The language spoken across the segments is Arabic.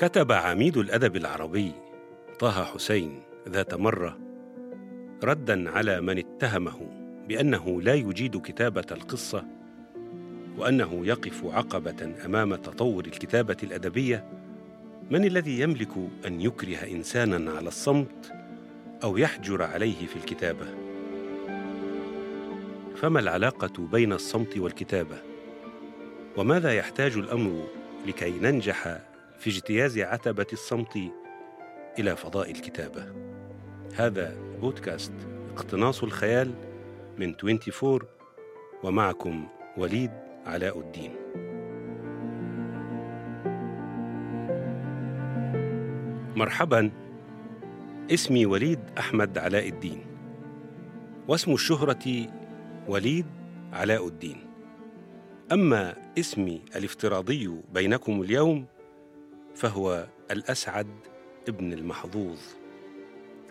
كتب عميد الأدب العربي طه حسين ذات مرة ردا على من اتهمه بأنه لا يجيد كتابة القصة وأنه يقف عقبة أمام تطور الكتابة الأدبية من الذي يملك أن يكره إنسانا على الصمت أو يحجر عليه في الكتابة؟ فما العلاقة بين الصمت والكتابة؟ وماذا يحتاج الأمر لكي ننجح في اجتياز عتبة الصمت إلى فضاء الكتابة. هذا بودكاست اقتناص الخيال من 24 ومعكم وليد علاء الدين. مرحبا اسمي وليد أحمد علاء الدين واسم الشهرة وليد علاء الدين. أما اسمي الافتراضي بينكم اليوم فهو الأسعد ابن المحظوظ.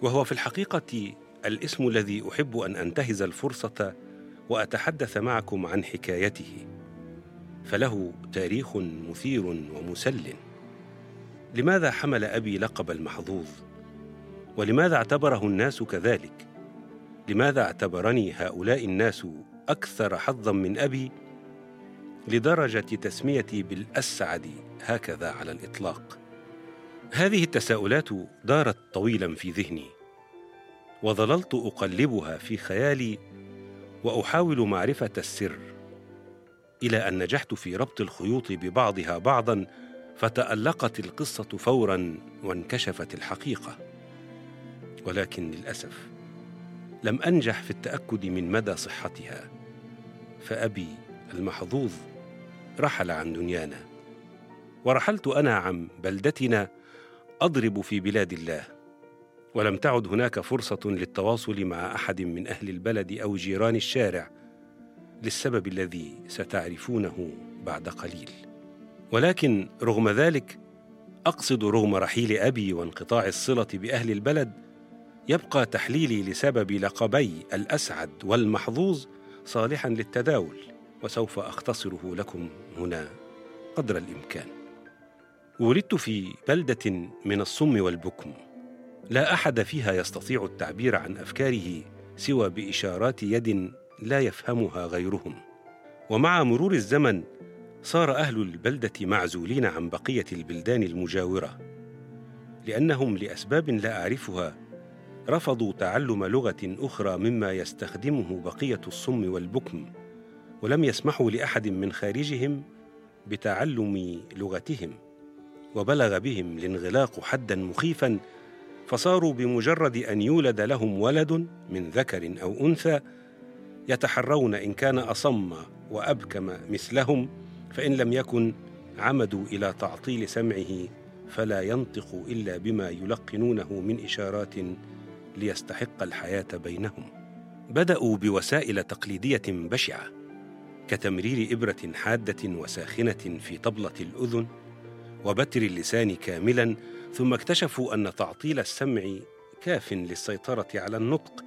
وهو في الحقيقة الاسم الذي أحب أن أنتهز الفرصة وأتحدث معكم عن حكايته. فله تاريخ مثير ومسل. لماذا حمل أبي لقب المحظوظ؟ ولماذا اعتبره الناس كذلك؟ لماذا اعتبرني هؤلاء الناس أكثر حظا من أبي لدرجة تسميتي بالأسعد هكذا على الإطلاق. هذه التساؤلات دارت طويلا في ذهني وظللت أقلبها في خيالي وأحاول معرفة السر إلى أن نجحت في ربط الخيوط ببعضها بعضا فتألقت القصة فورا وانكشفت الحقيقة. ولكن للأسف لم أنجح في التأكد من مدى صحتها فأبي المحظوظ رحل عن دنيانا. ورحلت أنا عن بلدتنا أضرب في بلاد الله. ولم تعد هناك فرصة للتواصل مع أحد من أهل البلد أو جيران الشارع للسبب الذي ستعرفونه بعد قليل. ولكن رغم ذلك أقصد رغم رحيل أبي وانقطاع الصلة بأهل البلد يبقى تحليلي لسبب لقبي الأسعد والمحظوظ صالحا للتداول. وسوف أختصره لكم هنا قدر الإمكان. ولدت في بلدة من الصم والبكم. لا أحد فيها يستطيع التعبير عن أفكاره سوى بإشارات يد لا يفهمها غيرهم. ومع مرور الزمن صار أهل البلدة معزولين عن بقية البلدان المجاورة لأنهم لأسباب لا أعرفها رفضوا تعلم لغة أخرى مما يستخدمه بقية الصم والبكم. ولم يسمحوا لأحد من خارجهم بتعلم لغتهم وبلغ بهم الانغلاق حدا مخيفا فصاروا بمجرد أن يولد لهم ولد من ذكر أو أنثى يتحرون إن كان أصم وأبكم مثلهم فإن لم يكن عمدوا إلى تعطيل سمعه فلا ينطق إلا بما يلقنونه من إشارات ليستحق الحياة بينهم. بدأوا بوسائل تقليدية بشعة. كتمرير إبرة حادة وساخنة في طبلة الأذن وبتر اللسان كاملا ثم اكتشفوا أن تعطيل السمع كاف للسيطرة على النطق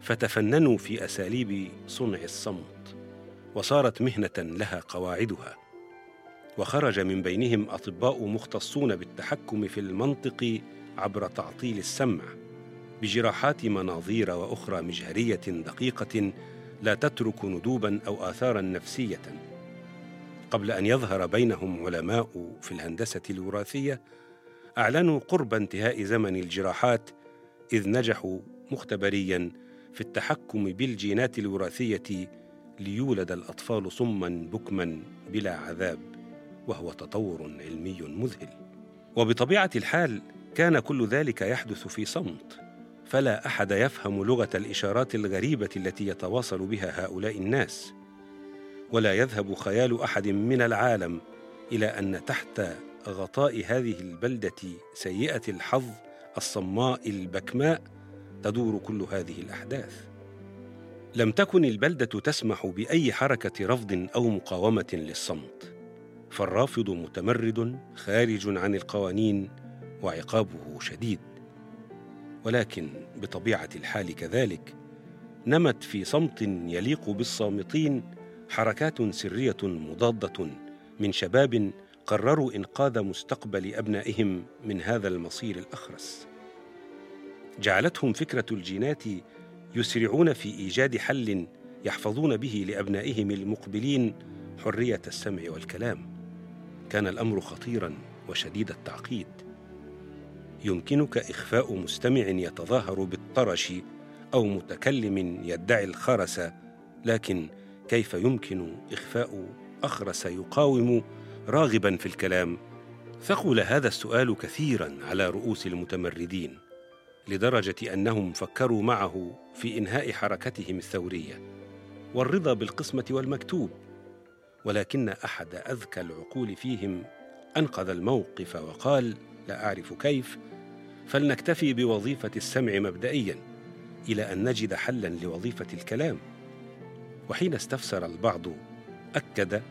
فتفننوا في أساليب صنع الصمت وصارت مهنة لها قواعدها. وخرج من بينهم أطباء مختصون بالتحكم في المنطق عبر تعطيل السمع بجراحات مناظير وأخرى مجهرية دقيقة لا تترك ندوبا أو اثارا نفسية. قبل أن يظهر بينهم علماء في الهندسة الوراثية أعلنوا قرب انتهاء زمن الجراحات إذ نجحوا مختبريا في التحكم بالجينات الوراثية ليولد الأطفال صما بكما بلا عذاب وهو تطور علمي مذهل. وبطبيعة الحال كان كل ذلك يحدث في صمت. فلا أحد يفهم لغة الإشارات الغريبة التي يتواصل بها هؤلاء الناس. ولا يذهب خيال أحد من العالم إلى أن تحت غطاء هذه البلدة سيئة الحظ الصماء البكماء تدور كل هذه الأحداث. لم تكن البلدة تسمح بأي حركة رفض أو مقاومة للصمت. فالرافض متمرد خارج عن القوانين وعقابه شديد. ولكن بطبيعة الحال كذلك نمت في صمت يليق بالصامتين حركات سرية مضادة من شباب قرروا إنقاذ مستقبل أبنائهم من هذا المصير الأخرس. جعلتهم فكرة الجينات يسرعون في إيجاد حل يحفظون به لأبنائهم المقبلين حرية السمع والكلام. كان الأمر خطيرا وشديد التعقيد. يمكنك إخفاء مستمع يتظاهر بالطرش أو متكلم يدعي الخرس لكن كيف يمكن إخفاء أخرس يقاوم راغبا في الكلام؟ ثقل هذا السؤال كثيرا على رؤوس المتمردين لدرجة أنهم فكروا معه في إنهاء حركتهم الثورية والرضا بالقسمة والمكتوب. ولكن أحد أذكى العقول فيهم أنقذ الموقف وقال لا أعرف كيف فلنكتفي بوظيفة السمع مبدئيا إلى أن نجد حلا لوظيفة الكلام. وحين استفسر البعض أكد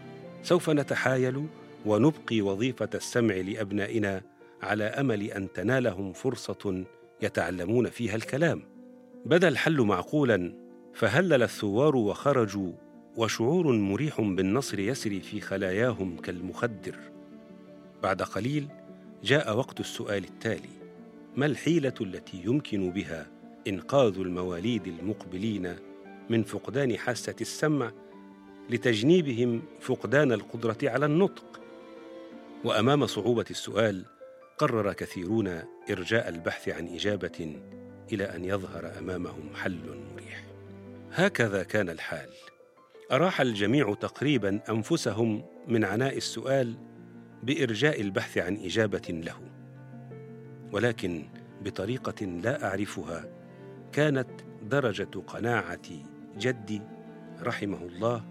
سوف نتحايل ونبقي وظيفة السمع لأبنائنا على أمل أن تنالهم فرصة يتعلمون فيها الكلام. بدا الحل معقولا فهلل الثوار وخرجوا وشعور مريح بالنصر يسري في خلاياهم كالمخدر. بعد قليل جاء وقت السؤال التالي ما الحيلة التي يمكن بها إنقاذ المواليد المقبلين من فقدان حاسة السمع لتجنيبهم فقدان القدرة على النطق؟ وأمام صعوبة السؤال قرر كثيرون إرجاء البحث عن إجابة إلى أن يظهر أمامهم حل مريح. هكذا كان الحال. أراح الجميع تقريبا أنفسهم من عناء السؤال بإرجاء البحث عن إجابة له ولكن بطريقة لا أعرفها كانت درجة قناعة جدي رحمه الله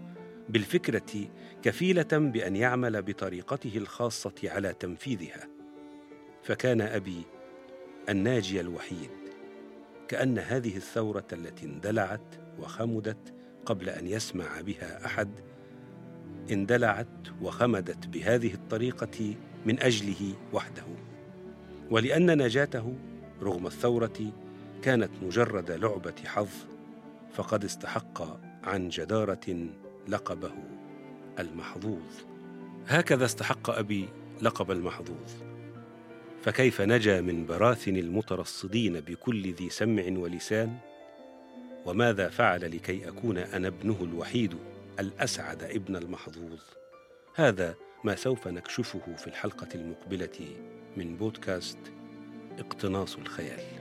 بالفكرة كفيلة بأن يعمل بطريقته الخاصة على تنفيذها. فكان أبي الناجي الوحيد كأن هذه الثورة التي اندلعت وخمدت قبل أن يسمع بها أحد اندلعت وخمدت بهذه الطريقة من أجله وحده. ولأن نجاته رغم الثورة كانت مجرد لعبة حظ فقد استحق عن جدارة لقبه المحظوظ. هكذا استحق أبي لقب المحظوظ. فكيف نجا من براثن المترصدين بكل ذي سمع ولسان؟ وماذا فعل لكي أكون أنا ابنه الوحيد الأسعد ابن المحظوظ. هذا ما سوف نكشفه في الحلقة المقبلة من بودكاست اقتناص الخيال.